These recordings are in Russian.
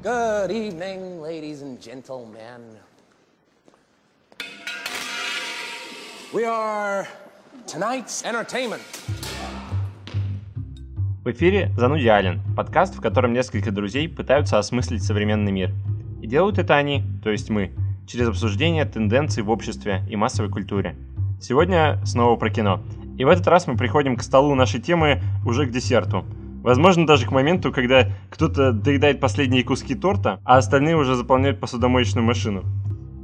Good evening, ladies and gentlemen. We are tonight's entertainment. В эфире «Занудиален» – подкаст, в котором несколько друзей пытаются осмыслить современный мир. И делают это они, то есть мы, через обсуждение тенденций в обществе и массовой культуре. Сегодня снова про кино. И в этот раз мы приходим к столу нашей темы уже к десерту. Возможно, даже к моменту, когда кто-то доедает последние куски торта, а остальные уже заполняют посудомоечную машину.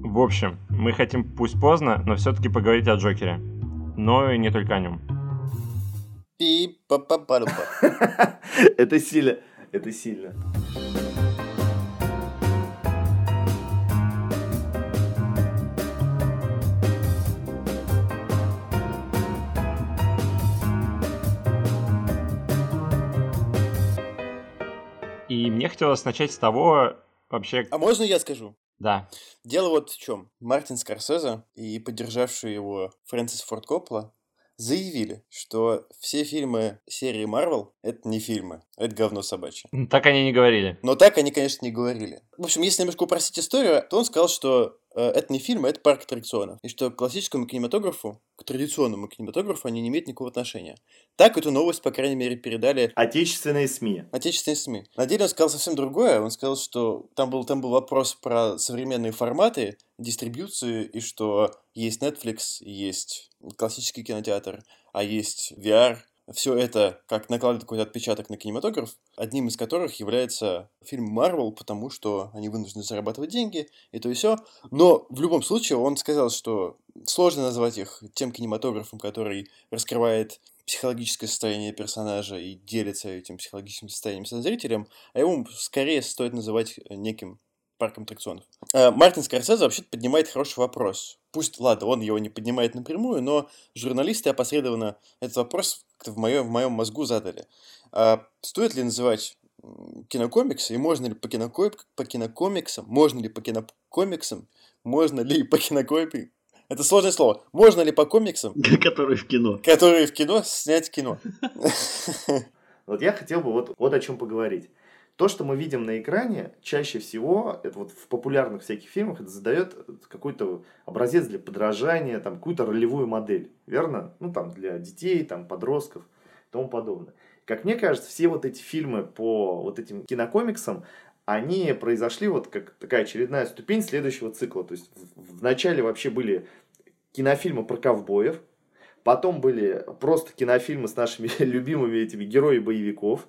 В общем, мы хотим пусть поздно, но все-таки поговорить о Джокере. Но и не только о нем. Это сильно. Это сильно. И мне хотелось начать с того, вообще... А можно я скажу? Да. Дело вот в чем. Мартин Скорсезе и поддержавший его Фрэнсис Форд Коппола заявили, что все фильмы серии Марвел — это не фильмы, это говно собачье. Так они не говорили. Но так они, конечно, не говорили. В общем, если немножко упростить историю, то он сказал, что э, это не фильм, а это парк аттракционов. И что к классическому кинематографу, к традиционному кинематографу они не имеют никакого отношения. Так эту новость, по крайней мере, передали Отечественные СМИ. отечественные СМИ. На деле он сказал совсем другое. Он сказал, что там был, там был вопрос про современные форматы, дистрибьюцию, и что есть Netflix, есть классический кинотеатр, а есть VR. Все это как накладывает какой-то отпечаток на кинематограф, одним из которых является фильм Marvel, потому что они вынуждены зарабатывать деньги, и то и все. Но в любом случае он сказал, что сложно назвать их тем кинематографом, который раскрывает психологическое состояние персонажа и делится этим психологическим состоянием со зрителем, а его скорее стоит называть неким парком аттракционов. Э, Мартин Скорсезе вообще поднимает хороший вопрос. Пусть, ладно, он его не поднимает напрямую, но журналисты опосредованно этот вопрос в моем, в моем мозгу задали. А стоит ли называть кинокомиксы, и можно ли по, киноко... по кинокомиксам, можно ли по кинокомиксам, можно ли по кинокомиксам, это сложное слово, можно ли по комиксам, Который в кино. которые в кино, снять кино? Вот я хотел бы вот, вот о чем поговорить. То, что мы видим на экране, чаще всего, это вот в популярных всяких фильмах, это задает какой-то образец для подражания, там, какую-то ролевую модель, верно? Ну, там, для детей, там, подростков и тому подобное. Как мне кажется, все вот эти фильмы по вот этим кинокомиксам, они произошли вот как такая очередная ступень следующего цикла. То есть в, в начале вообще были кинофильмы про ковбоев, потом были просто кинофильмы с нашими любимыми этими героями боевиков,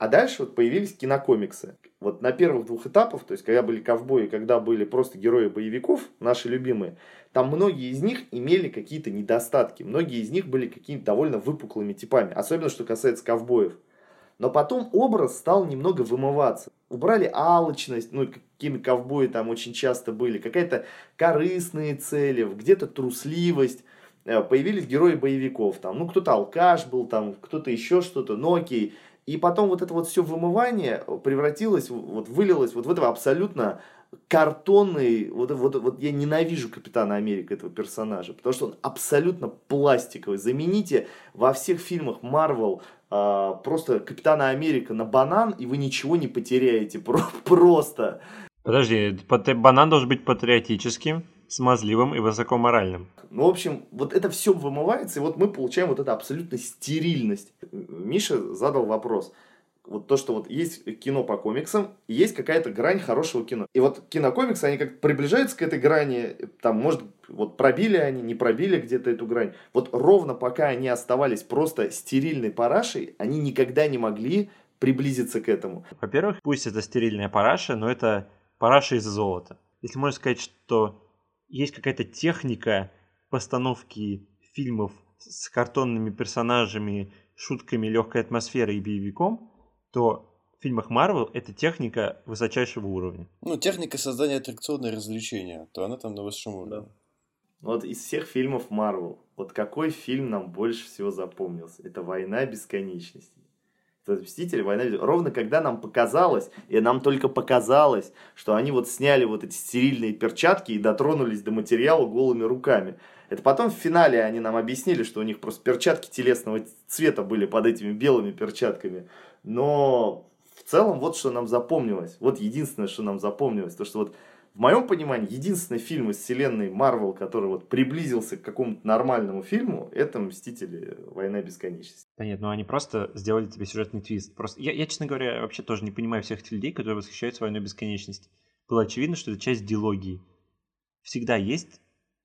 а дальше вот появились кинокомиксы. Вот на первых двух этапах, то есть когда были ковбои, когда были просто герои боевиков, наши любимые, там многие из них имели какие-то недостатки. Многие из них были какими-то довольно выпуклыми типами. Особенно, что касается ковбоев. Но потом образ стал немного вымываться. Убрали алчность, ну, какими ковбои там очень часто были, какая-то корыстные цели, где-то трусливость. Э, Появились герои боевиков, там, ну, кто-то алкаш был, там, кто-то еще что-то, но окей. И потом вот это вот все вымывание превратилось, вот вылилось вот в этого абсолютно картонный, вот, вот, вот я ненавижу Капитана Америка, этого персонажа, потому что он абсолютно пластиковый. Замените во всех фильмах Марвел а, просто Капитана Америка на банан, и вы ничего не потеряете. Про- Просто. Подожди, банан должен быть патриотическим, смазливым и высокоморальным. Ну, в общем, вот это все вымывается, и вот мы получаем вот эту абсолютно стерильность. Миша задал вопрос. Вот то, что вот есть кино по комиксам, и есть какая-то грань хорошего кино. И вот кинокомиксы, они как приближаются к этой грани, там, может, вот пробили они, не пробили где-то эту грань. Вот ровно пока они оставались просто стерильной парашей, они никогда не могли приблизиться к этому. Во-первых, пусть это стерильная параша, но это параша из золота. Если можно сказать, что есть какая-то техника постановки фильмов с картонными персонажами, шутками, легкой атмосферой и боевиком, то в фильмах Марвел эта техника высочайшего уровня. Ну, техника создания аттракционного развлечения, то она там на высшем уровне. Вот из всех фильмов Марвел, вот какой фильм нам больше всего запомнился? Это «Война бесконечности». «Мстители. Война бесконечности». Ровно когда нам показалось, и нам только показалось, что они вот сняли вот эти стерильные перчатки и дотронулись до материала голыми руками. Это потом в финале они нам объяснили, что у них просто перчатки телесного цвета были под этими белыми перчатками. Но в целом вот что нам запомнилось. Вот единственное, что нам запомнилось. То, что вот в моем понимании, единственный фильм из вселенной Марвел, который вот приблизился к какому-то нормальному фильму, это «Мстители. Война бесконечности». Да нет, ну они просто сделали тебе сюжетный твист. Просто я, я, честно говоря, вообще тоже не понимаю всех этих людей, которые восхищаются «Войной бесконечности». Было очевидно, что это часть диалогии. Всегда есть,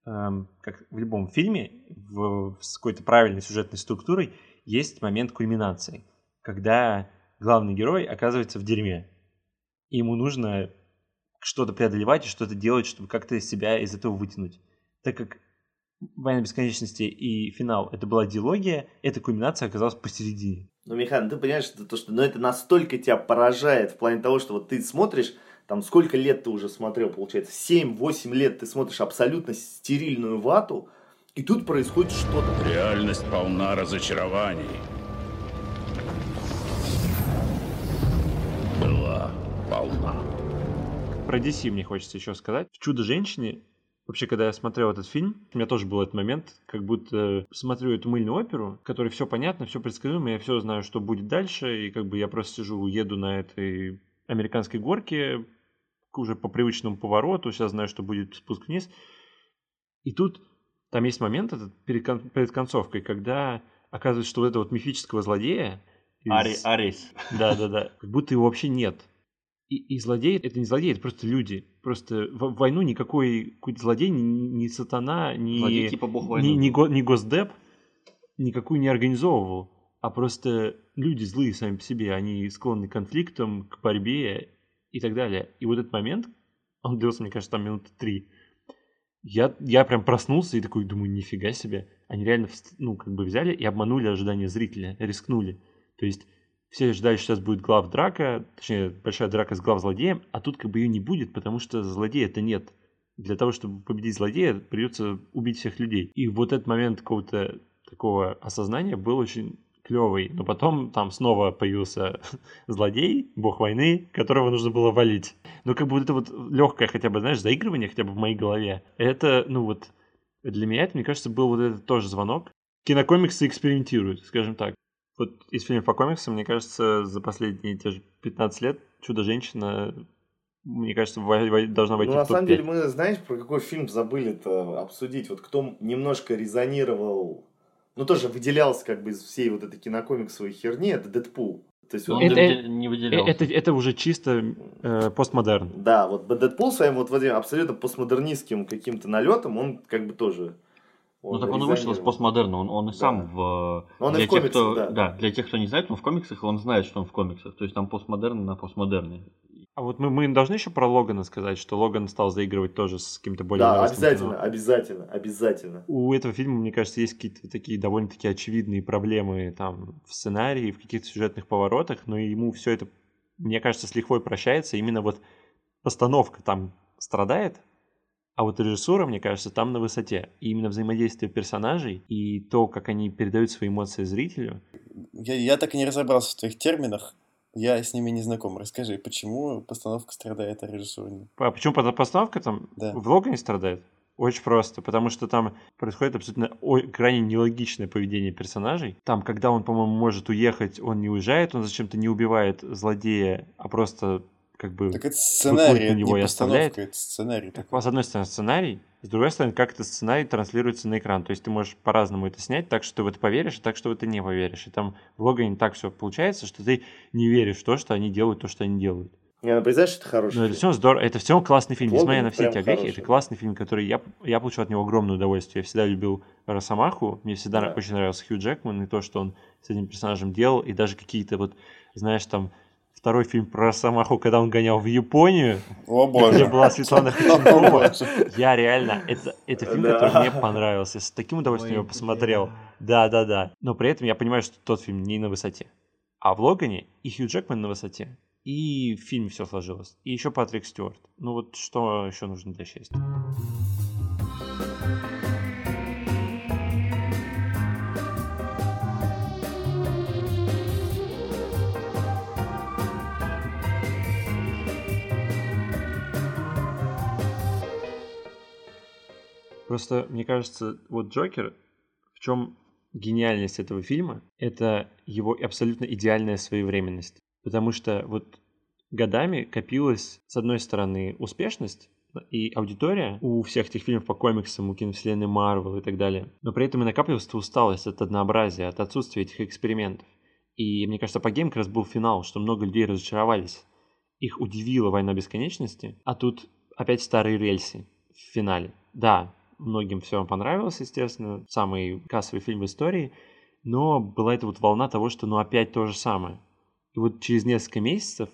эм, как в любом фильме, в, с какой-то правильной сюжетной структурой, есть момент кульминации, когда главный герой оказывается в дерьме. И ему нужно что-то преодолевать и что-то делать, чтобы как-то себя из этого вытянуть. Так как «Война бесконечности» и финал — это была диалогия, эта кульминация оказалась посередине. Ну, Михан, ну, ты понимаешь, что, то, что ну, это настолько тебя поражает в плане того, что вот ты смотришь, там сколько лет ты уже смотрел, получается, 7-8 лет ты смотришь абсолютно стерильную вату, и тут происходит что-то. Реальность полна разочарований. Про DC мне хочется еще сказать. В «Чудо-женщине» Вообще, когда я смотрел этот фильм, у меня тоже был этот момент, как будто смотрю эту мыльную оперу, в которой все понятно, все предсказуемо, я все знаю, что будет дальше, и как бы я просто сижу, еду на этой американской горке, уже по привычному повороту, сейчас знаю, что будет спуск вниз. И тут там есть момент этот перед, кон- перед концовкой, когда оказывается, что вот этого вот мифического злодея... Из... Ари, Арис. Да-да-да. Как будто его вообще нет. И, и злодеи это не злодеи, это просто люди. Просто в, в войну никакой злодей, ни, ни сатана, ни, злодей, типа бог войны. ни, ни, го, ни госдеп никакую не организовывал. А просто люди злые сами по себе, они склонны к конфликтам, к борьбе и так далее. И вот этот момент, он длился, мне кажется, там минуты три. Я, я прям проснулся и такой думаю, нифига себе. Они реально, ну, как бы взяли и обманули ожидания зрителя, рискнули. То есть все ждали, что сейчас будет глав драка, точнее, большая драка с глав злодеем, а тут как бы ее не будет, потому что злодея это нет. Для того, чтобы победить злодея, придется убить всех людей. И вот этот момент какого-то такого осознания был очень клевый. Но потом там снова появился злодей, бог войны, которого нужно было валить. Но как бы вот это вот легкое хотя бы, знаешь, заигрывание хотя бы в моей голове, это, ну вот, для меня это, мне кажется, был вот этот тоже звонок. Кинокомиксы экспериментируют, скажем так. Вот из фильмов по комиксам, мне кажется, за последние те же 15 лет «Чудо-женщина» мне кажется, должна войти ну, в на самом деле, мы, знаешь, про какой фильм забыли-то обсудить. Вот кто немножко резонировал, ну, тоже выделялся как бы из всей вот этой кинокомиксовой херни, это Дэдпул. То есть, он это, не выделялся. Это, это уже чисто э, постмодерн. Да, вот Дэдпул своим вот, вот абсолютно постмодернистским каким-то налетом, он как бы тоже ну так он и вышел из постмодерна, он, он и сам да. в... Он для и в комиксах, тех, кто, да. да. Для тех, кто не знает, он в комиксах, он знает, что он в комиксах. То есть там постмодерн на постмодерне. А вот мы, мы должны еще про Логана сказать, что Логан стал заигрывать тоже с каким-то более Да, обязательно, кино. обязательно, обязательно. У этого фильма, мне кажется, есть какие-то такие довольно-таки очевидные проблемы там в сценарии, в каких-то сюжетных поворотах, но ему все это, мне кажется, с лихвой прощается. Именно вот постановка там страдает, а вот режиссура, мне кажется, там на высоте. И именно взаимодействие персонажей и то, как они передают свои эмоции зрителю. Я, я так и не разобрался в твоих терминах. Я с ними не знаком. Расскажи, почему постановка страдает, а режиссура нет? А почему постановка там да. в Логане страдает? Очень просто, потому что там происходит абсолютно крайне нелогичное поведение персонажей. Там, когда он, по-моему, может уехать, он не уезжает, он зачем-то не убивает злодея, а просто как бы так это сценарий, на него не и оставляет. Это сценарий. Так, с одной стороны сценарий, с другой стороны, как этот сценарий транслируется на экран. То есть ты можешь по-разному это снять, так что ты в это поверишь, и так что в это не поверишь. И там в Логане так все получается, что ты не веришь в то, что они делают то, что они делают. Не, ну представляешь, это хороший Но фильм. это все здорово, это все классный фильм, Логан несмотря на все эти огрехи, хороший. это классный фильм, который я, я получил от него огромное удовольствие. Я всегда любил Росомаху, мне всегда Да. очень нравился Хью Джекман и то, что он с этим персонажем делал, и даже какие-то вот, знаешь, там второй фильм про Росомаху, когда он гонял в Японию, О где боже. была Светлана Ходченкова. Я реально, это, это фильм, Да. который мне понравился. Я с таким удовольствием его посмотрел. Да, да, да. Но при этом я понимаю, что тот фильм не на высоте. А в Логане и Хью Джекман на высоте. И в фильме все сложилось. И еще Патрик Стюарт. Ну вот что еще нужно для счастья? Просто, мне кажется, вот Джокер, в чем гениальность этого фильма, это его абсолютно идеальная своевременность. Потому что вот годами копилась, с одной стороны, успешность, и аудитория у всех этих фильмов по комиксам, у киновселенной Марвел и так далее. Но при этом и накапливалась усталость от однообразия, от отсутствия этих экспериментов. И мне кажется, Endgame как раз был финал, что много людей разочаровались. Их удивила «Война бесконечности», а тут опять старые рельсы в финале. Да, многим все понравилось, естественно, самый кассовый фильм в истории, но была эта вот волна того, что ну опять то же самое. И вот через несколько месяцев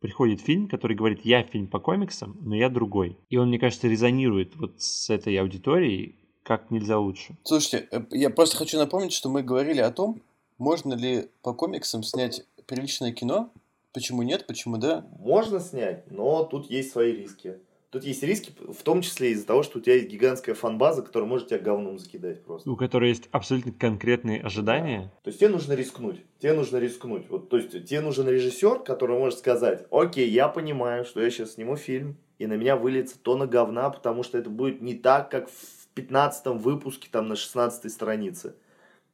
приходит фильм, который говорит, я фильм по комиксам, но я другой. И он, мне кажется, резонирует вот с этой аудиторией как нельзя лучше. Слушайте, э, я просто хочу напомнить, что мы говорили о том, можно ли по комиксам снять приличное кино, почему нет, почему да. Можно снять, но тут есть свои риски. Тут есть риски, в том числе из-за того, что у тебя есть гигантская фан-база, которая может тебя говном закидать просто. У которой есть абсолютно конкретные ожидания. Да. То есть тебе нужно рискнуть. Тебе нужно рискнуть. Вот, то есть тебе нужен режиссер, который может сказать, окей, я понимаю, что я сейчас сниму фильм, и на меня выльется тонна говна, потому что это будет не так, как в 15 выпуске, там, на 16 странице.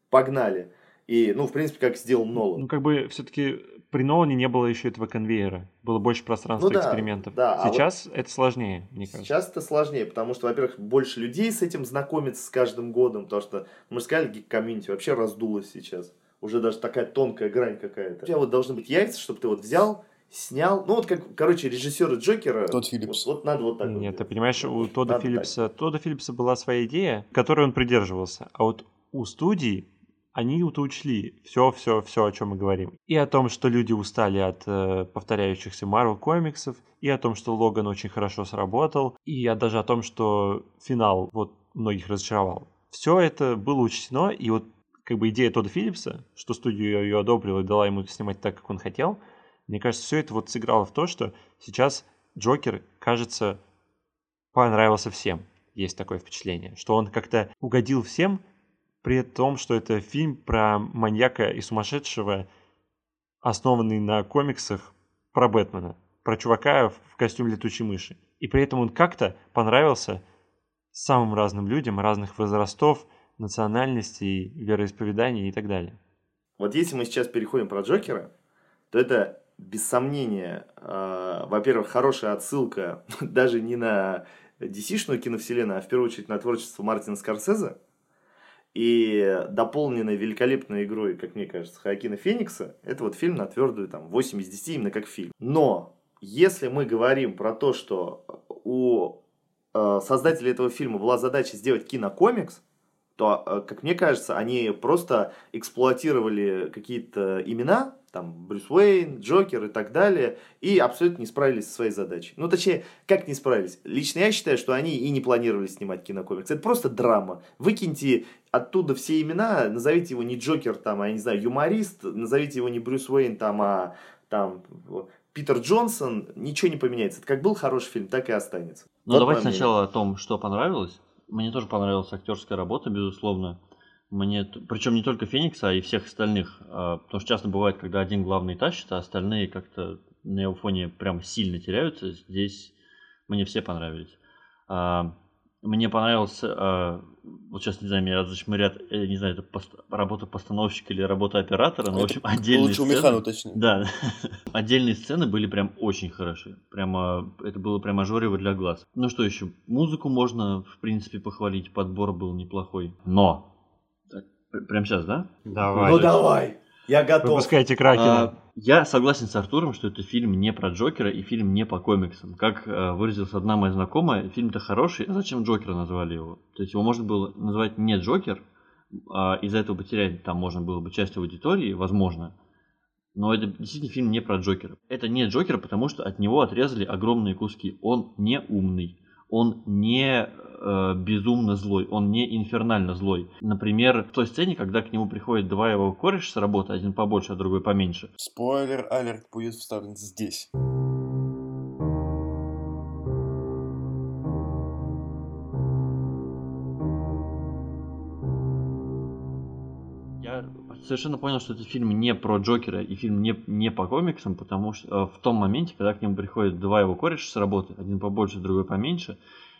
Погнали. И, ну, в принципе, как сделал Нолан. Ну, как бы все-таки при Нолане не было еще этого конвейера. Было больше пространства Ну да, экспериментов. да, а Сейчас это сложнее, мне кажется. Сейчас это сложнее, потому что, во-первых, больше людей с этим знакомится с каждым годом, потому что, мы же сказали, гик-комьюнити вообще раздулось сейчас. Уже даже такая тонкая грань какая-то. У тебя вот должны быть яйца, чтобы ты вот взял, снял. Ну, вот как, короче, режиссеры Джокера. Тодд Филлипс. Вот, вот надо вот так вот Нет, ты делать. понимаешь, у Вот Тодда надо Филлипса, Тодда Филлипса была своя идея, которой он придерживался. А вот у студий они вот учли все, все, все, о чем мы говорим. И о том, что люди устали от э, повторяющихся Marvel комиксов, и о том, что Логан очень хорошо сработал, и даже о том, что финал вот многих разочаровал. Все это было учтено, и вот как бы идея Тодда Филлипса, что студия ее одобрила и дала ему снимать так, как он хотел, мне кажется, все это вот сыграло в то, что сейчас Джокер, кажется, понравился всем. Есть такое впечатление, что он как-то угодил всем, при том, что это фильм про маньяка и сумасшедшего, основанный на комиксах про Бэтмена, про чувака в костюме летучей мыши. И при этом он как-то понравился самым разным людям разных возрастов, национальностей, вероисповеданий и так далее. Вот если мы сейчас переходим про Джокера, то это без сомнения, э, во-первых, хорошая отсылка даже не на DC-шную киновселенную, а в первую очередь на творчество Мартина Скорсезе. И дополненная великолепной игрой, как мне кажется, Хоакина Феникса, это вот фильм на твердую там 8 из 10 именно как фильм. Но если мы говорим про то, что у э, создателей этого фильма была задача сделать кинокомикс, то, э, как мне кажется, они просто эксплуатировали какие-то имена, там, Брюс Уэйн, Джокер и так далее, и абсолютно не справились со своей задачей. Ну, точнее, как не справились? Лично я считаю, что они и не планировали снимать кинокомикс. Это просто драма. Выкиньте оттуда все имена, назовите его не Джокер, там, а, я не знаю, юморист, назовите его не Брюс Уэйн, там, а там, Питер Джонсон, ничего не поменяется. Это как был хороший фильм, так и останется. Ну, Вот давайте сначала о том, что понравилось. Мне тоже понравилась актерская работа, безусловно. Мне, причем не только Феникса, а и всех остальных. А, Потому что часто бывает, когда один главный тащит, а остальные как-то на его фоне прям сильно теряются. Здесь мне все понравились. А, Мне понравился, а, вот сейчас, не знаю, меня зашмырят, я не знаю, это пост- работа постановщика или работа оператора, но, в общем, отдельные Лучше у сцены- Михана уточни. да, отдельные сцены были прям очень хороши. Прямо, это было прямо жорево для глаз. Ну что еще, музыку можно, в принципе, похвалить, подбор был неплохой. Но, прям сейчас, да? Давай. Ну давай, я готов. Выпускайте Кракена. А, я согласен с Артуром, что это фильм не про Джокера и фильм не по комиксам. Как э, выразилась одна моя знакомая, фильм-то хороший, а зачем Джокера назвали его? То есть его можно было назвать не Джокер, а из-за этого потерять там можно было бы часть аудитории, возможно. Но это действительно фильм не про Джокера. Это не Джокер, потому что от него отрезали огромные куски. Он не умный. Он не э, безумно злой, он не инфернально злой. Например, в той сцене, когда к нему приходят два его кореша с работы, один побольше, а другой поменьше. Спойлер алерт будет вставлен здесь. Я совершенно понял, что этот фильм не про Джокера и фильм не, не по комиксам, потому что э, в том моменте, когда к нему приходят два его кореша с работы, один побольше, другой поменьше,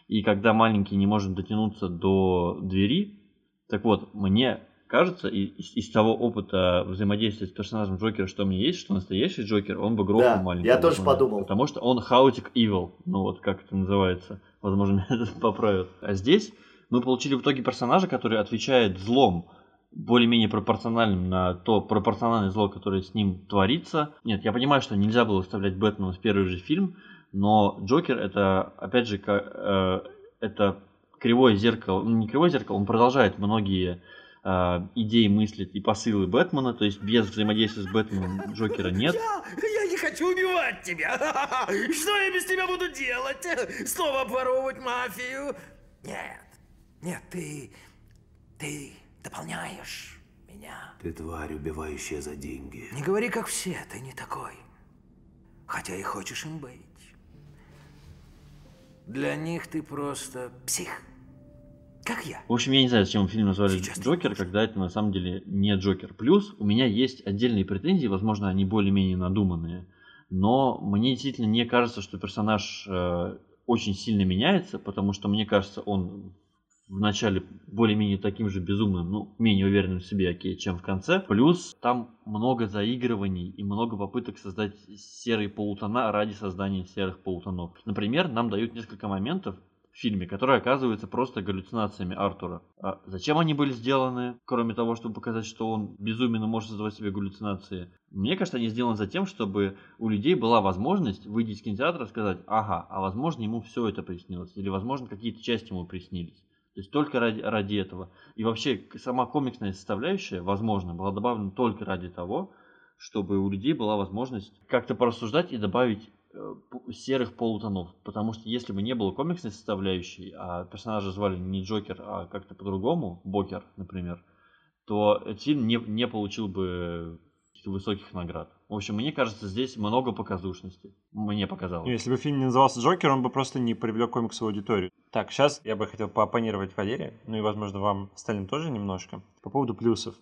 и когда маленький не может дотянуться до двери, так вот, мне кажется, из, из того опыта взаимодействия с персонажем Джокера, что у меня есть, что настоящий Джокер, он бы грохнул да, маленького. я тоже подумал. Потому что он хаотик evil, ну вот как это называется. Возможно, меня это поправят. А здесь мы получили в итоге персонажа, который отвечает злом более-менее пропорциональным на то пропорциональное зло, которое с ним творится. Нет, я понимаю, что нельзя было выставлять Бэтмена в первый же фильм, но Джокер это, опять же, э, это кривое зеркало, ну не кривое зеркало, он продолжает многие э, идеи мыслить и посылы Бэтмена, то есть без взаимодействия с Бэтменом Джокера нет. Я, я не хочу убивать тебя. Что я без тебя буду делать? Снова обворовывать мафию? Нет, нет, ты, ты дополняешь меня. Ты тварь, убивающая за деньги. Не говори, как все, ты не такой. Хотя и хочешь им быть. Для них ты просто псих. Как я. В общем, я не знаю, зачем фильм назвали Сейчас Джокер, когда это на самом деле не Джокер. Плюс у меня есть отдельные претензии, возможно, они более-менее надуманные. Но мне действительно не кажется, что персонаж э, очень сильно меняется, потому что мне кажется, он вначале более-менее таким же безумным, ну, менее уверенным в себе, окей, чем в конце. Плюс там много заигрываний и много попыток создать серые полутона ради создания серых полутонов. Например, нам дают несколько моментов, в фильме, которые оказываются просто галлюцинациями Артура. А зачем они были сделаны, кроме того, чтобы показать, что он безумно может создавать себе галлюцинации? Мне кажется, они сделаны за тем, чтобы у людей была возможность выйти из кинотеатра и сказать, ага, а возможно ему все это приснилось, или возможно какие-то части ему приснились. То есть только ради, ради этого. И вообще сама комиксная составляющая, возможно, была добавлена только ради того, чтобы у людей была возможность как-то порассуждать и добавить э, серых полутонов. Потому что если бы не было комиксной составляющей, а персонажа звали не Джокер, а как-то по-другому, Бокер, например, то этот фильм не, не получил бы высоких наград. В общем, мне кажется, здесь много показушности. Мне показалось. Если бы фильм не назывался Джокер, он бы просто не привлек комиксовую аудиторию. Так, сейчас я бы хотел поопонировать Валерия, ну и, возможно, вам остальным тоже немножко, по поводу плюсов.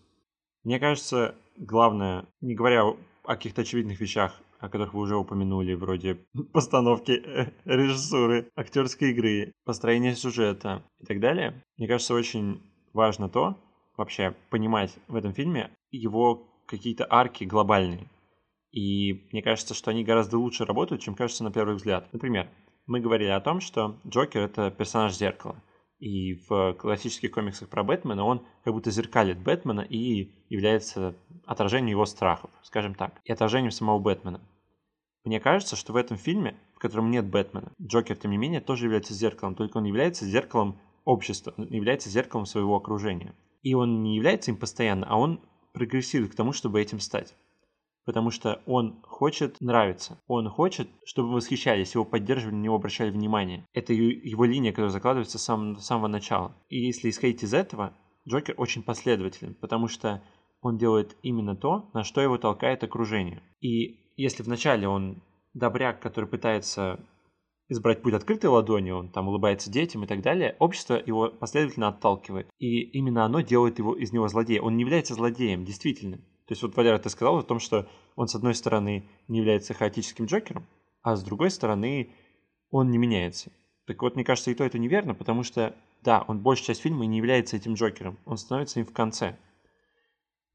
Мне кажется, главное, не говоря о каких-то очевидных вещах, о которых вы уже упомянули, вроде постановки, э, режиссуры, актерской игры, построения сюжета и так далее, мне кажется, очень важно то, вообще понимать в этом фильме его какие-то арки глобальные. И мне кажется, что они гораздо лучше работают, чем кажется на первый взгляд. Например, мы говорили о том, что Джокер — это персонаж зеркала. И в классических комиксах про Бэтмена он как будто зеркалит Бэтмена и является отражением его страхов, скажем так, и отражением самого Бэтмена. Мне кажется, что в этом фильме, в котором нет Бэтмена, Джокер, тем не менее, тоже является зеркалом, только он является зеркалом общества, он является зеркалом своего окружения. И он не является им постоянно, а он прогрессирует к тому, чтобы этим стать. Потому что он хочет нравиться. Он хочет, чтобы восхищались, его поддерживали, на него обращали внимание. Это его линия, которая закладывается с самого, с самого начала. И если исходить из этого, Джокер очень последователен, потому что он делает именно то, на что его толкает окружение. И если вначале он добряк, который пытается избрать путь открытой ладони, он там улыбается детям и так далее, общество его последовательно отталкивает. И именно оно делает его из него злодея. Он не является злодеем, действительно. То есть вот, Валера, ты сказал о том, что он, с одной стороны, не является хаотическим Джокером, а с другой стороны, он не меняется. Так вот, мне кажется, и то это неверно, потому что, да, он большую часть фильма не является этим Джокером. Он становится им в конце.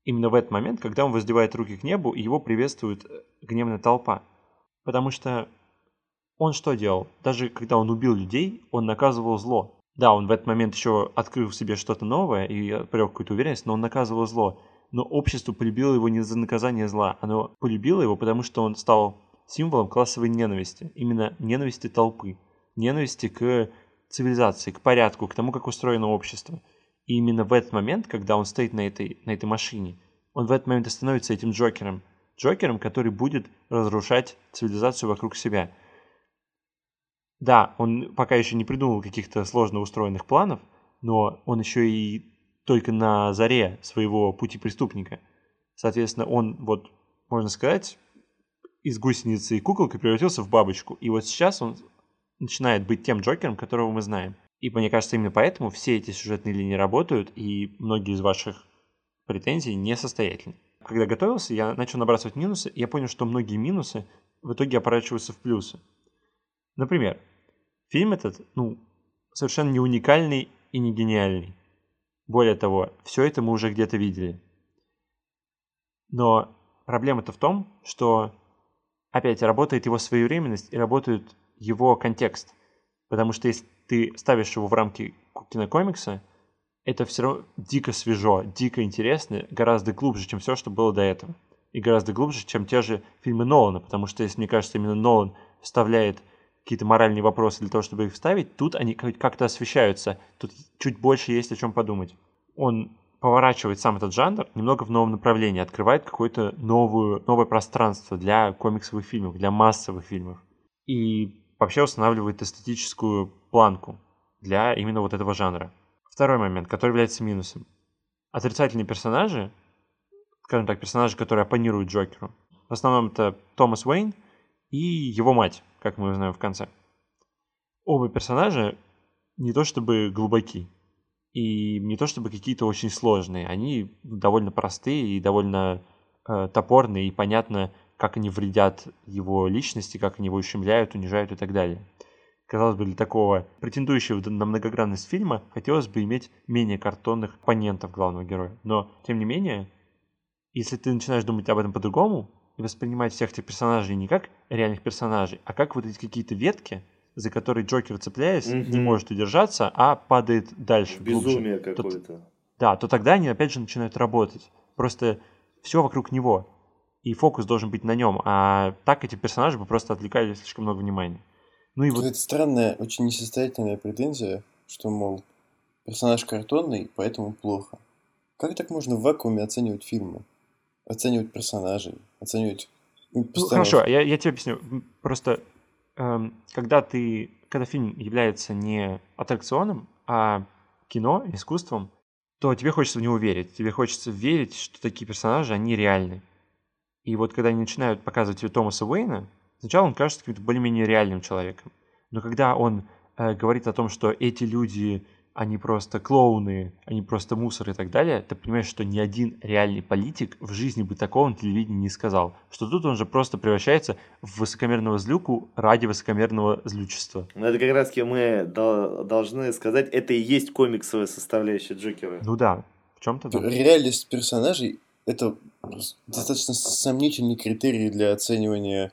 Именно в этот момент, когда он воздевает руки к небу, и его приветствует гневная толпа. Потому что он что делал? Даже когда он убил людей, он наказывал зло. Да, он в этот момент еще открыл в себе что-то новое и приобрел какую-то уверенность, но он наказывал зло. Но общество полюбило его не за наказание зла, оно полюбило его, потому что он стал символом классовой ненависти. Именно ненависти толпы. Ненависти к цивилизации, к порядку, к тому, как устроено общество. И именно в этот момент, когда он стоит на этой, на этой машине, он в этот момент и становится этим Джокером. Джокером, который будет разрушать цивилизацию вокруг себя – да, он пока еще не придумал каких-то сложно устроенных планов, но он еще и только на заре своего пути преступника. Соответственно, он, вот, можно сказать, из гусеницы и куколки превратился в бабочку. И вот сейчас он начинает быть тем Джокером, которого мы знаем. И мне кажется, именно поэтому все эти сюжетные линии работают, и многие из ваших претензий несостоятельны. Когда готовился, я начал набрасывать минусы, и я понял, что многие минусы в итоге оборачиваются в плюсы. Например, Фильм этот, ну, совершенно не уникальный и не гениальный. Более того, все это мы уже где-то видели. Но проблема-то в том, что опять работает его своевременность и работает его контекст. Потому что если ты ставишь его в рамки кинокомикса, это все равно дико свежо, дико интересно, гораздо глубже, чем все, что было до этого. И гораздо глубже, чем те же фильмы Нолана, потому что, если мне кажется, именно Нолан вставляет какие-то моральные вопросы для того, чтобы их вставить, тут они как-то освещаются, тут чуть больше есть о чем подумать. Он поворачивает сам этот жанр немного в новом направлении, открывает какое-то новое пространство для комиксовых фильмов, для массовых фильмов. И вообще устанавливает эстетическую планку для именно вот этого жанра. Второй момент, который является минусом. Отрицательные персонажи, скажем так, персонажи, которые оппонируют Джокеру, в основном это Томас Уэйн и его мать, как мы узнаем в конце. Оба персонажа не то чтобы глубоки, и не то чтобы какие-то очень сложные, они довольно простые и довольно э, топорные, и понятно, как они вредят его личности, как они его ущемляют, унижают и так далее. Казалось бы, для такого претендующего на многогранность фильма хотелось бы иметь менее картонных оппонентов главного героя. Но, тем не менее, если ты начинаешь думать об этом по-другому и воспринимать всех этих персонажей не как реальных персонажей, а как вот эти какие-то ветки, за которые Джокер, цепляясь, mm-hmm. не может удержаться, а падает дальше. Безумие какое-то. Да, то тогда они опять же начинают работать. Просто все вокруг него. И фокус должен быть на нем. А так эти персонажи бы просто отвлекали слишком много внимания. Ну и вот... Это странная, очень несостоятельная претензия, что, мол, персонаж картонный, поэтому плохо. Как так можно в вакууме оценивать фильмы? Оценивать персонажей, оценивать... Ну, хорошо, я, я тебе объясню. Просто Эм, когда ты, когда фильм является не аттракционом, а кино, искусством, то тебе хочется в него верить. Тебе хочется верить, что такие персонажи, они реальны. И вот когда они начинают показывать тебе Томаса Уэйна, сначала он кажется каким-то более-менее реальным человеком. Но когда он э, говорит о том, что эти люди они просто клоуны, они просто мусор и так далее, ты понимаешь, что ни один реальный политик в жизни бы такого на телевидении не сказал. Что тут он же просто превращается в высокомерного злюку ради высокомерного злючества. Ну это как раз мы должны сказать, это и есть комиксовая составляющая Джокера. Ну да, в чем-то да. Реальность персонажей — это достаточно сомнительный критерий для оценивания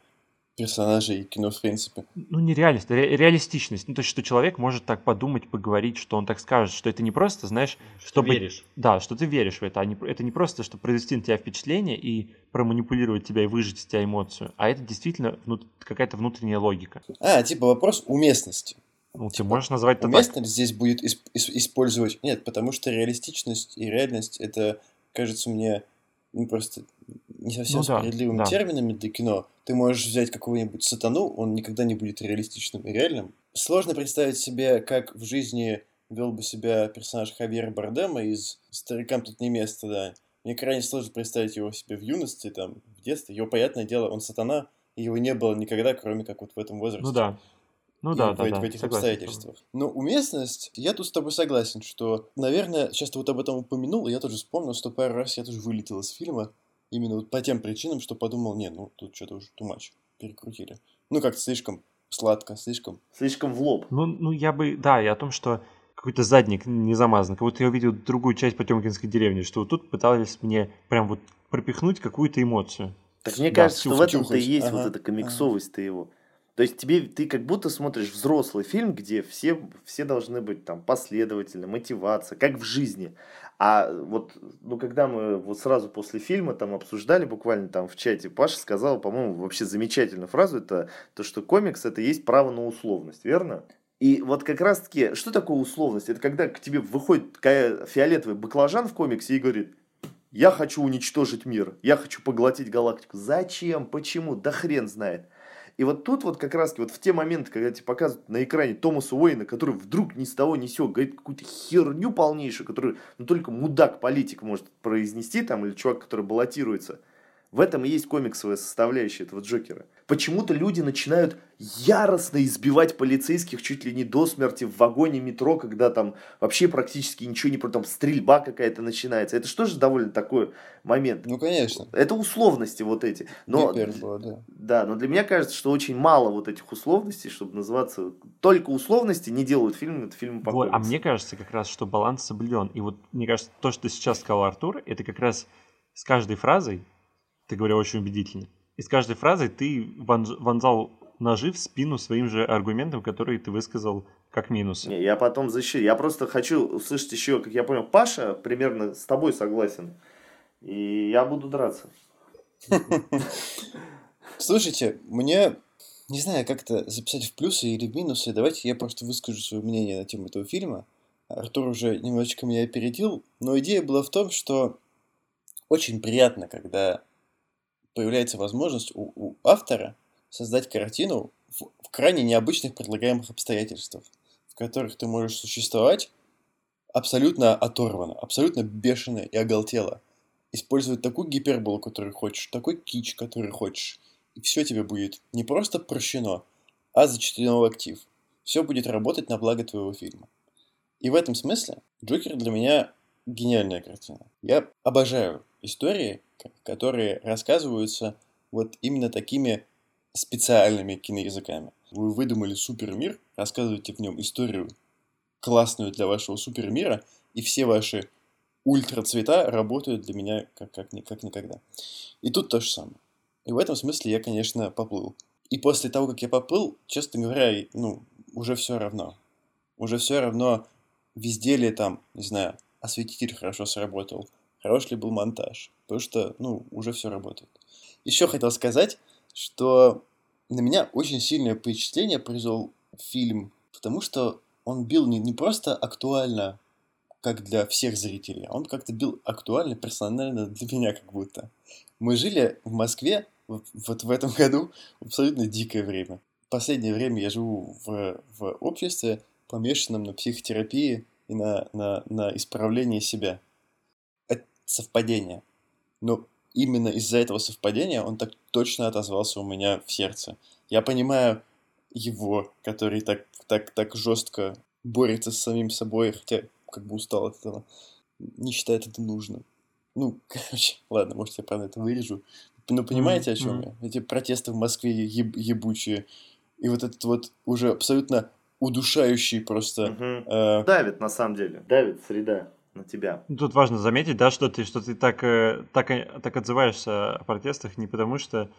персонажей кино, в принципе. Ну, не реальность, ре- реалистичность. Ну, то есть, что человек может так подумать, поговорить, что он так скажет, что это не просто, знаешь, что чтобы... веришь. Да, что ты веришь в это. А не... Это не просто, чтобы произвести на тебя впечатление и проманипулировать тебя и выжить из тебя эмоцию, а это действительно внут... какая-то внутренняя логика. А, типа вопрос уместности. Ну, ты можешь назвать это Уместно так. здесь будет исп- использовать... Нет, потому что реалистичность и реальность, это, кажется мне, ну, просто не совсем ну, справедливыми да, терминами для кино. Ты можешь взять какого-нибудь сатану, он никогда не будет реалистичным и реальным. Сложно представить себе, как в жизни вел бы себя персонаж Хавьера Бардема из «Старикам тут не место», да. Мне крайне сложно представить его себе в юности, там, в детстве. Его, понятное дело, он сатана, и его не было никогда, кроме как вот в этом возрасте. Ну да. Ну да, да, в, да, в этих согласен. обстоятельствах. Но уместность, я тут с тобой согласен, что, наверное, сейчас ты вот об этом упомянул, и я тоже вспомнил, что пару раз я тоже вылетел из фильма, Именно вот по тем причинам, что подумал, не, ну тут что-то уже much, перекрутили. Ну как-то слишком сладко, слишком... Слишком в лоб. Ну, ну я бы, да, и о том, что какой-то задник не замазан. Как будто я увидел другую часть Потемкинской деревни, что вот тут пытались мне прям вот пропихнуть какую-то эмоцию. Так мне да, кажется, что в этом-то и есть ага, вот эта комиксовость-то ага. его. То есть тебе ты как будто смотришь взрослый фильм, где все, все должны быть там последовательны, мотивация, как в жизни. А вот, ну, когда мы вот сразу после фильма там обсуждали, буквально там в чате, Паша сказал, по-моему, вообще замечательную фразу, это то, что комикс это есть право на условность, верно? И вот как раз-таки, что такое условность? Это когда к тебе выходит фиолетовый баклажан в комиксе и говорит, я хочу уничтожить мир, я хочу поглотить галактику. Зачем? Почему? Да хрен знает. И вот тут вот как раз вот в те моменты, когда тебе показывают на экране Томаса Уэйна, который вдруг ни с того ни сего говорит какую-то херню полнейшую, которую ну, только мудак-политик может произнести, там, или чувак, который баллотируется. В этом и есть комиксовая составляющая этого Джокера. почему-то люди начинают яростно избивать полицейских чуть ли не до смерти в вагоне метро, когда там вообще практически ничего не... Там стрельба какая-то начинается. Это что же довольно такой момент? Ну, конечно. Это условности вот эти. Но, Гипербола, да. да, но для меня кажется, что очень мало вот этих условностей, чтобы называться... Только условности не делают фильм, это фильм по Вот, а мне кажется как раз, что баланс соблюден. И вот мне кажется, то, что ты сейчас сказал, Артур, это как раз с каждой фразой, ты говорил очень убедительно, и с каждой фразой ты вонз- вонзал ножи в спину своим же аргументам, которые ты высказал как минусы. Не, я потом защищу. Я просто хочу услышать еще, как я понял, Паша примерно с тобой согласен. И я буду драться. Слушайте, мне не знаю, как это записать в плюсы или в минусы. Давайте я просто выскажу свое мнение на тему этого фильма. Артур уже немножечко меня опередил, но идея была в том, что очень приятно, когда появляется возможность у, у автора создать картину в, в крайне необычных предлагаемых обстоятельствах, в которых ты можешь существовать абсолютно оторвано, абсолютно бешено и оголтело. Использовать такую гиперболу, которую хочешь, такой кич, который хочешь. И все тебе будет не просто прощено, а зачтено в актив. Все будет работать на благо твоего фильма. И в этом смысле Джокер для меня гениальная картина. Я обожаю истории, которые рассказываются вот именно такими специальными киноязыками. Вы выдумали супермир, рассказываете в нем историю классную для вашего супермира, и все ваши ультрацвета работают для меня как, как, как никогда. И тут то же самое. И в этом смысле я, конечно, поплыл. И после того, как я поплыл, честно говоря, ну, уже все равно. Уже все равно, везде ли там, не знаю, осветитель хорошо сработал, хорош ли был монтаж. Потому что, ну, уже все работает. Еще хотел сказать, что на меня очень сильное впечатление произвел фильм, потому что он бил не, не просто актуально, как для всех зрителей, а он как-то бил актуально, персонально для меня как будто. Мы жили в Москве вот, в этом году в абсолютно дикое время. Последнее время я живу в, в обществе, помешанном на психотерапии и на, на, на исправлении себя. Совпадение. Но именно из-за этого совпадения он так точно отозвался у меня в сердце. Я понимаю его, который так, так, так жестко борется с самим собой, хотя как бы устал от этого, не считает это нужным. Ну, короче, ладно, может, я правда это вырежу. Ну, понимаете, о чем Мгм. я? Эти протесты в Москве еб- ебучие. И вот этот вот уже абсолютно удушающий просто... Мгм. э, Давит, на самом деле. Давит среда на тебя. Ну, Тут важно заметить, да, что ты, что ты так, э, так, э, так отзываешься о протестах не потому, что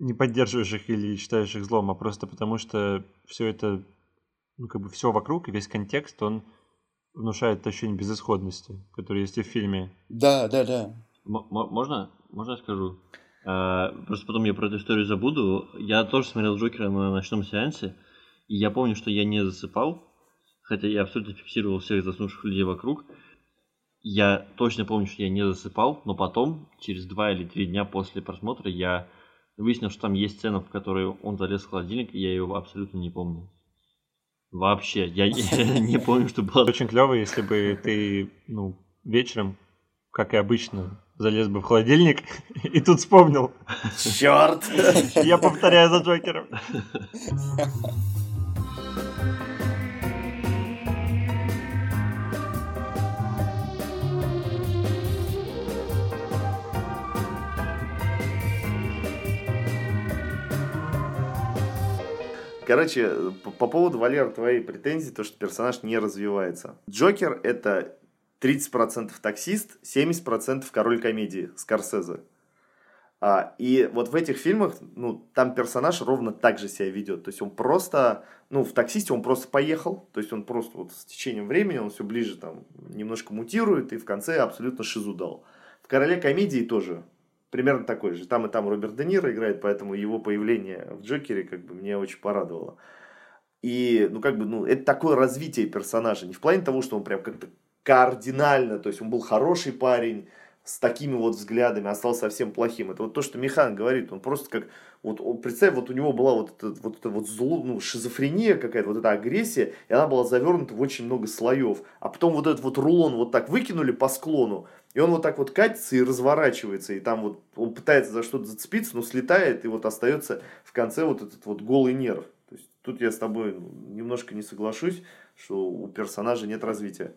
не поддерживаешь их или считаешь их злом, а просто потому, что все это, ну, как бы все вокруг и весь контекст, он внушает ощущение безысходности, которое есть и в фильме. Да, да, да. М- м- можно? Можно я скажу? А, просто потом я про эту историю забуду. Я тоже смотрел Джокера на ночном сеансе, и я помню, что я не засыпал, хотя я абсолютно фиксировал всех заснувших людей вокруг. Я точно помню, что я не засыпал, но потом, через два или три дня после просмотра, я выяснил, что там есть сцена, в которой он залез в холодильник, и я ее абсолютно не помню. Вообще, я, я не помню, что было. Очень клево, если бы ты, ну, вечером, как и обычно, залез бы в холодильник и тут вспомнил. Черт! Я повторяю за Джокером. Короче, по, по поводу, Валер, твоей претензии, то, что персонаж не развивается. Джокер — это 30% таксист, 70% король комедии Скорсезе. А, и вот в этих фильмах, ну, там персонаж ровно так же себя ведет. То есть он просто, ну, в таксисте он просто поехал. То есть он просто вот с течением времени, он все ближе там немножко мутирует и в конце абсолютно шизу дал. В короле комедии тоже примерно такой же. Там и там Роберт Де Ниро играет, поэтому его появление в Джокере как бы меня очень порадовало. И, ну, как бы, ну, это такое развитие персонажа. Не в плане того, что он прям как-то кардинально, то есть он был хороший парень, с такими вот взглядами, а стал совсем плохим. Это вот то, что Михан говорит. Он просто как... Вот он, представь, вот у него была вот эта вот, эта вот зло, ну, шизофрения какая-то, вот эта агрессия, и она была завернута в очень много слоев. А потом вот этот вот рулон вот так выкинули по склону, и он вот так вот катится и разворачивается, и там вот он пытается за что-то зацепиться, но слетает, и вот остается в конце вот этот вот голый нерв. То есть тут я с тобой немножко не соглашусь, что у персонажа нет развития.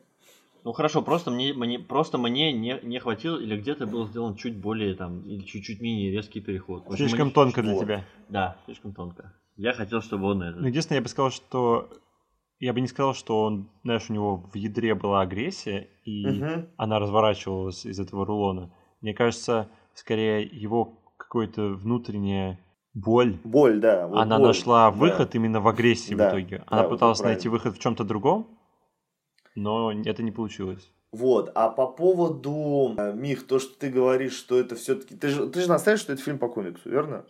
Ну хорошо, просто мне, мне, просто мне не, не хватило, или где-то был сделан чуть более там, или чуть-чуть менее резкий переход. Слишком мне... тонко для вот. тебя. Да, слишком тонко. Я хотел, чтобы он это. Ну, единственное, я бы сказал, что я бы не сказал, что он, знаешь, у него в ядре была агрессия, и угу. она разворачивалась из этого рулона. Мне кажется, скорее его какое-то внутренняя боль. Боль, да. Вот она боль. нашла выход да. именно в агрессии да. в итоге. Она да, пыталась вот найти выход в чем-то другом, но это не получилось. Вот, а по поводу, э, Мих, то, что ты говоришь, что это все-таки... Ты же, ты же настаиваешь, что это фильм по комиксу, верно?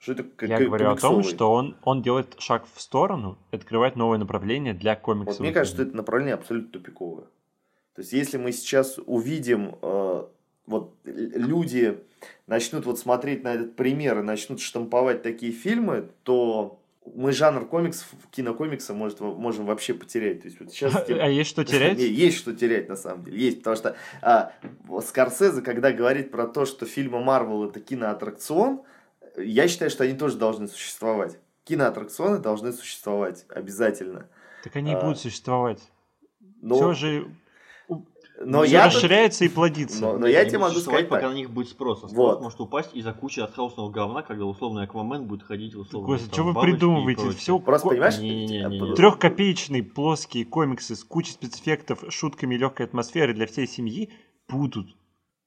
Что это как Я говорю о том, что он, он делает шаг в сторону, открывает новое направление для комиксов. Вот мне кажется, что это направление абсолютно тупиковое. То есть, если мы сейчас увидим, э, вот люди начнут вот смотреть на этот пример и начнут штамповать такие фильмы, то мы жанр комиксов, кинокомикса может, можем вообще потерять. То есть, вот сейчас, а есть что терять? есть что терять, на самом деле. Есть, потому что а, Скорсезе, когда говорит про то, что фильмы Марвел это киноаттракцион, я считаю, что они тоже должны существовать. Киноаттракционы должны существовать обязательно. Так они и а, будут существовать. Но... Все же но я расширяется тут... и плодится. Но, но я тебе могу сказать пока так. на них будет спрос. А спрос вот. может упасть из-за кучи артхаусного говна, когда условный Аквамен будет ходить в условно. Господи, что вы придумываете? Все Просто ко... понимаешь? Не, не, не, не. Трехкопеечные плоские комиксы с кучей спецэффектов, шутками легкой атмосферы для всей семьи будут.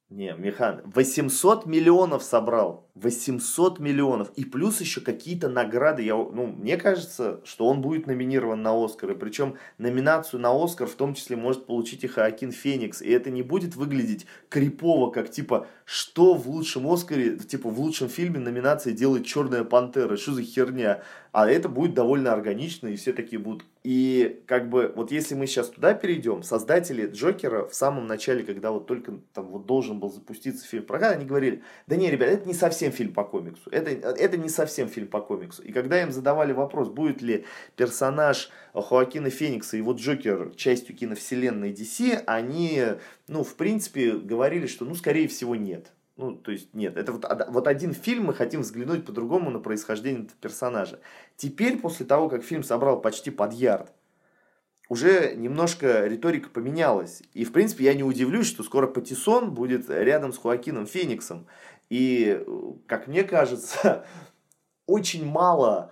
Не, Михан, 800 миллионов собрал. 800 миллионов. И плюс еще какие-то награды. Я, ну, мне кажется, что он будет номинирован на Оскар. И причем номинацию на Оскар в том числе может получить и Хоакин Феникс. И это не будет выглядеть крипово, как типа, что в лучшем Оскаре, типа в лучшем фильме номинации делает Черная Пантера. Что за херня? А это будет довольно органично, и все такие будут. И как бы, вот если мы сейчас туда перейдем, создатели Джокера в самом начале, когда вот только там вот должен был запуститься фильм про они говорили, да не, ребят, это не совсем фильм по комиксу, это, это не совсем фильм по комиксу. И когда им задавали вопрос, будет ли персонаж Хоакина Феникса и вот Джокер частью киновселенной DC, они, ну, в принципе, говорили, что, ну, скорее всего, нет. Ну, то есть, нет, это вот, вот один фильм, мы хотим взглянуть по-другому на происхождение персонажа. Теперь, после того, как фильм собрал почти под ярд, уже немножко риторика поменялась. И, в принципе, я не удивлюсь, что скоро Патисон будет рядом с Хуакином Фениксом. И, как мне кажется, очень мало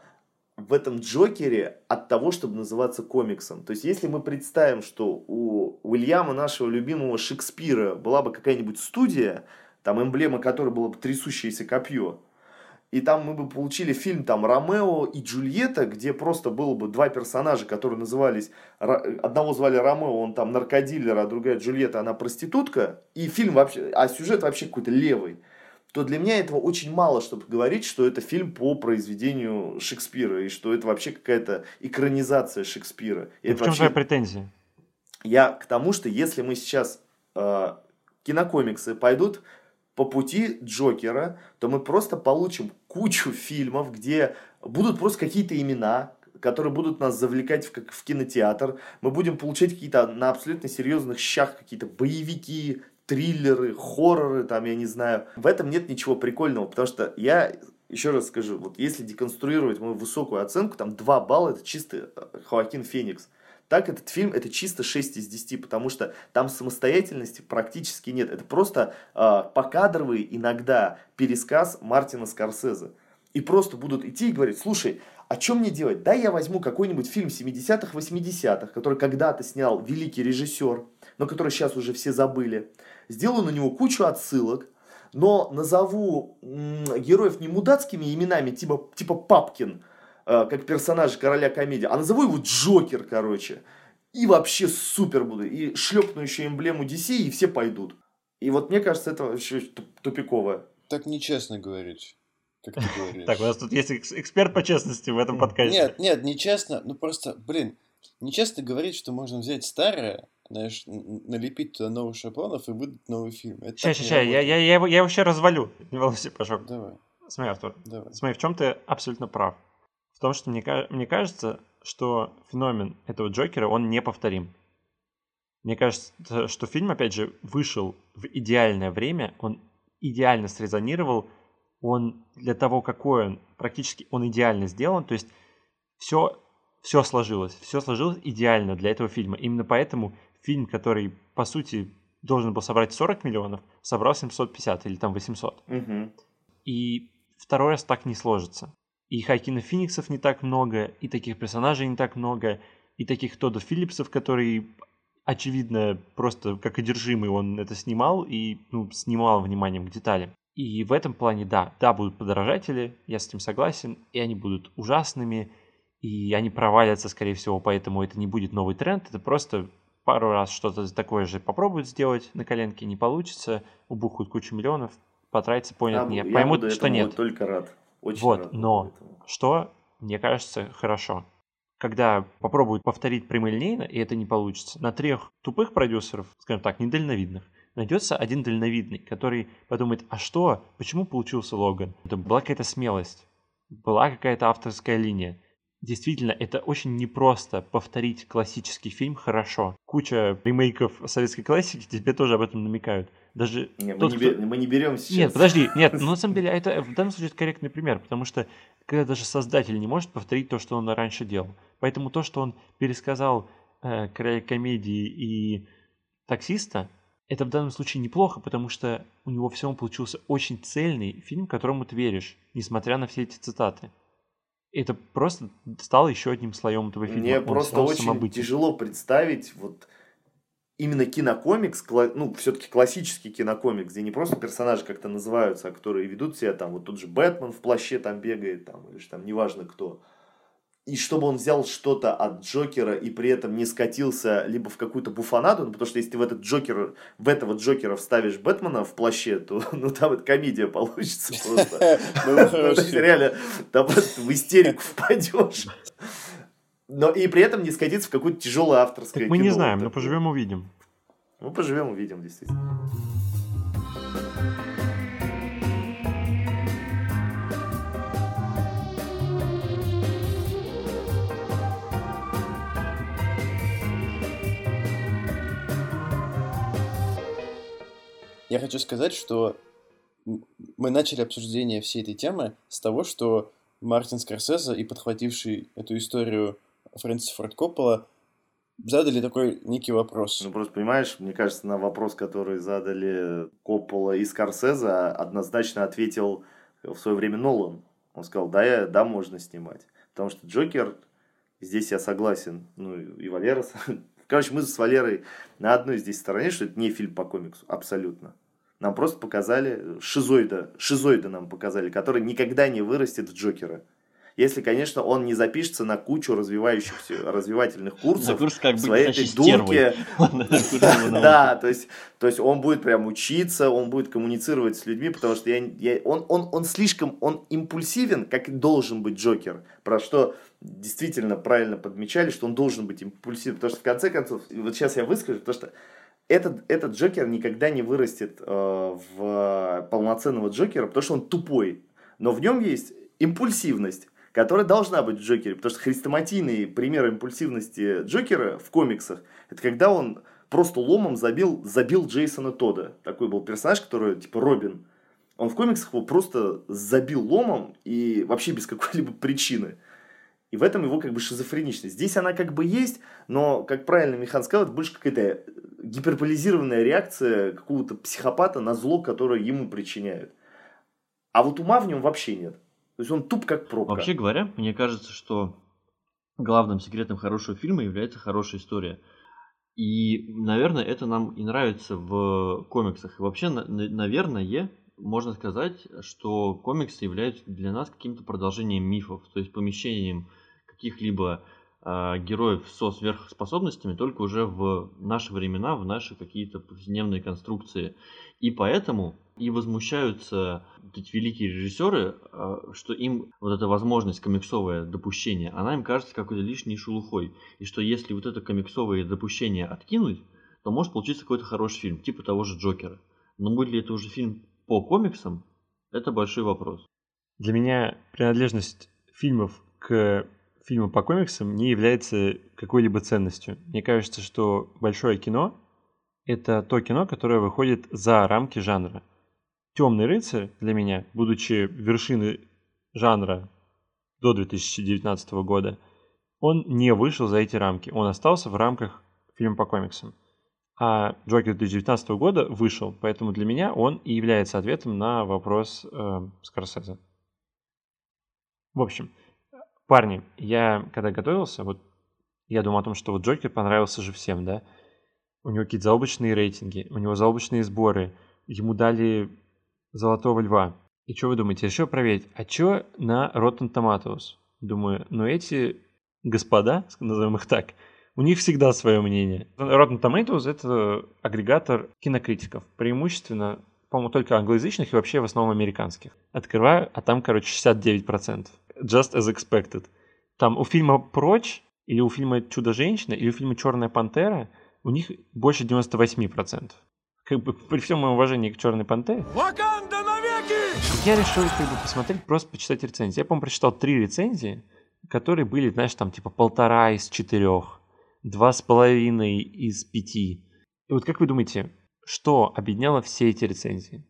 в этом Джокере от того, чтобы называться комиксом. То есть, если мы представим, что у Уильяма, нашего любимого Шекспира, была бы какая-нибудь студия, там эмблема которой было бы трясущееся копье. И там мы бы получили фильм там Ромео и Джульетта, где просто было бы два персонажа, которые назывались, одного звали Ромео, он там наркодилер, а другая Джульетта, она проститутка, и фильм вообще, а сюжет вообще какой-то левый то для меня этого очень мало, чтобы говорить, что это фильм по произведению Шекспира, и что это вообще какая-то экранизация Шекспира. И ну, в чем вообще... твоя претензия? Я к тому, что если мы сейчас э, кинокомиксы пойдут по пути Джокера, то мы просто получим кучу фильмов, где будут просто какие-то имена, которые будут нас завлекать в, как в кинотеатр. Мы будем получать какие-то на абсолютно серьезных щах какие-то боевики, триллеры, хорроры, там, я не знаю. В этом нет ничего прикольного, потому что я еще раз скажу, вот если деконструировать мою высокую оценку, там 2 балла это чисто э, Хоакин Феникс. Так этот фильм это чисто 6 из 10, потому что там самостоятельности практически нет. Это просто э, покадровый иногда пересказ Мартина Скорсезе. И просто будут идти и говорить, слушай, а что мне делать? Да, я возьму какой-нибудь фильм 70-х, 80-х, который когда-то снял великий режиссер, но который сейчас уже все забыли. Сделаю на него кучу отсылок, но назову героев не мудацкими именами, типа, типа Папкин, Э, как персонаж короля комедии, а назову его Джокер, короче. И вообще супер буду. И шлепну еще эмблему DC, и все пойдут. И вот мне кажется, это вообще тупиковое. Так нечестно говорить. Как ты говоришь. Так, у нас тут есть эксперт по честности в этом подкасте. Нет, нет, нечестно. Ну просто, блин, нечестно говорить, что можно взять старое, знаешь, налепить туда новых шаблонов и выдать новый фильм. Это Ща, ща, я, я, я, его, я его вообще развалю. Не волнуйся, Пашок. Давай, Смотри, Артур, давай. смотри, в чем ты абсолютно прав. В том, что мне, мне кажется, что феномен этого Джокера, он неповторим. Мне кажется, что фильм, опять же, вышел в идеальное время, он идеально срезонировал, он для того, какой он, практически он идеально сделан, то есть все, все сложилось, все сложилось идеально для этого фильма. Именно поэтому фильм, который, по сути, должен был собрать 40 миллионов, собрал 750 или там 800. Мгм. И второй раз так не сложится. И Хайкина Фениксов не так много, и таких персонажей не так много, и таких Тодда Филлипсов, который, очевидно, просто как одержимый он это снимал и ну, снимал вниманием к деталям. И в этом плане, да, да, будут подражатели, я с этим согласен, и они будут ужасными, и они провалятся, скорее всего, поэтому это не будет новый тренд, это просто пару раз что-то такое же попробуют сделать на коленке, не получится, убухают кучу миллионов, потратиться, понят, Я не, бу- поймут, буду что нет. только рад. Очень Вот, рад но этому. что, мне кажется, хорошо. Когда попробуют повторить прямолинейно, и это не получится, на трех тупых продюсеров, скажем так, недальновидных, найдется один дальновидный, который подумает, а что, почему получился Логан? Это была какая-то смелость, была какая-то авторская линия. Действительно, это очень непросто повторить классический фильм хорошо. Куча ремейков советской классики тебе тоже об этом намекают. Даже Не, мы, тот, не кто- мы не берем сейчас. нет, подожди, нет, ну на самом деле это в данном случае это корректный пример, потому что когда даже создатель не может повторить то, что он раньше делал. Поэтому то, что он пересказал э, короля комедии и таксиста, это в данном случае неплохо, потому что у него все получился очень цельный фильм, которому ты веришь, несмотря на все эти цитаты. Это просто стало еще одним слоем этого фильма. Мне Он просто очень самобытен. тяжело представить вот именно кинокомикс, ну, все-таки классический кинокомикс, где не просто персонажи как-то называются, а которые ведут себя там, вот тот же Бэтмен в плаще там бегает, там, или ж там, неважно кто. И чтобы он взял что-то от Джокера и при этом не скатился либо в какую-то буфанаду, ну, потому что если ты в этот Джокер, в этого Джокера вставишь Бэтмена в плаще, то ну, там это комедия получится просто. Ну, реально, там просто в истерику впадешь. Но и при этом не скатиться в какое-то тяжелое авторское Так мы не знаем, но поживем увидим. Ну, поживем, увидим, действительно. Я хочу сказать, что мы начали обсуждение всей этой темы с того, что Мартин Скорсезе и подхвативший эту историю Фрэнсис Форд Коппола задали такой некий вопрос. Ну, просто понимаешь, мне кажется, на вопрос, который задали Коппола и Скорсезе, однозначно ответил в свое время Нолан. Он сказал, да, я, да, можно снимать. Потому что Джокер, здесь я согласен, ну и Валера. Короче, мы с Валерой на одной здесь стороне, что это не фильм по комиксу, абсолютно. Нам просто показали шизоида, шизоида нам показали, который никогда не вырастет в Джокера. Если, конечно, он не запишется на кучу развивающихся, развивательных курсов курс как своей этой дурке, да, то есть, то есть он будет прям учиться, он будет коммуницировать с людьми, потому что я, я, он, он, он слишком, он импульсивен, как должен быть Джокер, про что действительно правильно подмечали, что он должен быть импульсивен, потому что в конце концов, вот сейчас я выскажу, потому что этот, этот Джокер никогда не вырастет э, в полноценного Джокера, потому что он тупой, но в нем есть импульсивность, которая должна быть в Джокере, потому что хрестоматийный пример импульсивности Джокера в комиксах, это когда он просто ломом забил, забил Джейсона Тода. Такой был персонаж, который типа Робин. Он в комиксах его просто забил ломом и вообще без какой-либо причины. И в этом его как бы шизофреничность. Здесь она как бы есть, но, как правильно Михан сказал, это больше какая-то гиперболизированная реакция какого-то психопата на зло, которое ему причиняют. А вот ума в нем вообще нет. То есть он туп как пробка. Вообще говоря, мне кажется, что главным секретом хорошего фильма является хорошая история. И, наверное, это нам и нравится в комиксах. И вообще, на- на- наверное, можно сказать, что комиксы являются для нас каким-то продолжением мифов, то есть помещением каких-либо героев со сверхспособностями, только уже в наши времена, в наши какие-то повседневные конструкции. И поэтому и возмущаются вот эти великие режиссеры, а, что им вот эта возможность комиксовое допущение, она им кажется какой-то лишней шелухой. И что если вот это комиксовое допущение откинуть, то может получиться какой-то хороший фильм, типа того же Джокера. Но будет ли это уже фильм по комиксам, это большой вопрос. Для меня принадлежность фильмов к фильму по комиксам не является какой-либо ценностью. Мне кажется, что большое кино — это то кино, которое выходит за рамки жанра. «Темный рыцарь» для меня, будучи вершиной жанра до 2019 года, он не вышел за эти рамки. Он остался в рамках фильма по комиксам. А Джокер 2019 года вышел, поэтому для меня он и является ответом на вопрос э, Скорсезе. В общем, парни, я когда готовился, вот я думал о том, что вот Джокер понравился же всем, да? У него какие-то заоблачные рейтинги, у него заоблачные сборы, ему дали Золотого Льва. И что вы думаете, решил проверить, а что на Rotten Tomatoes? Думаю, ну эти господа, назовем их так, у них всегда свое мнение. Rotten Tomatoes — это агрегатор кинокритиков, преимущественно, по-моему, только англоязычных и вообще в основном американских. Открываю, а там, короче, 69%. Just as expected. Там у фильма «Прочь» или у фильма «Чудо-женщина» или у фильма «Черная пантера» у них больше 98%. Как бы при всем моем уважении к «Черной пантере». Ваканда навеки! Я решил как бы посмотреть, просто почитать рецензии. Я, по-моему, прочитал три рецензии, которые были, знаешь, там типа полтора из четырех, два с половиной из пяти. И вот как вы думаете, что объединяло все эти рецензии?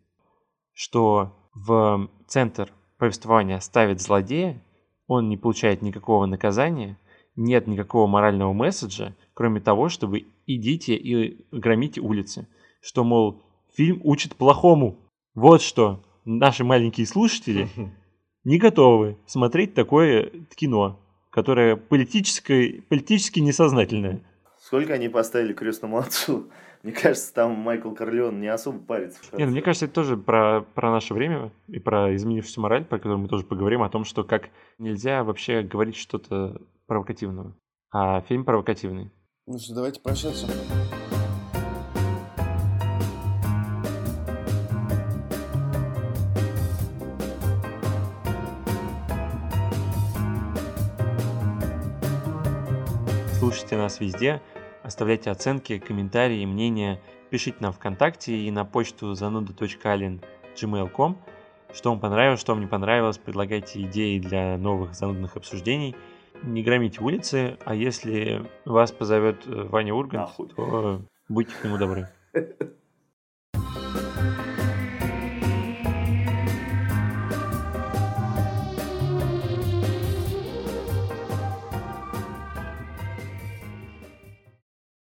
Что в центр повествования ставит злодея, он не получает никакого наказания, нет никакого морального месседжа, кроме того, чтобы идите и громите улицы. Что, мол, фильм учит плохому. Вот что наши маленькие слушатели не готовы смотреть такое кино, которое политическое, политически несознательное. Сколько они поставили крестному отцу? Мне кажется, там Майкл Корлеон не особо парится. Нет, ну, мне кажется, это тоже про, про наше время и про изменившуюся мораль, про которую мы тоже поговорим, о том, что как нельзя вообще говорить что-то провокативного. А фильм провокативный. Ну что, давайте прощаться. Слушайте нас везде, оставляйте оценки, комментарии, мнения, пишите нам ВКонтакте и на почту зануда.alin.gmail.com, что вам понравилось, что вам не понравилось, предлагайте идеи для новых занудных обсуждений. Не громите улицы, а если вас позовет э, Ваня Ургант, Нахуй. то будьте к нему добры.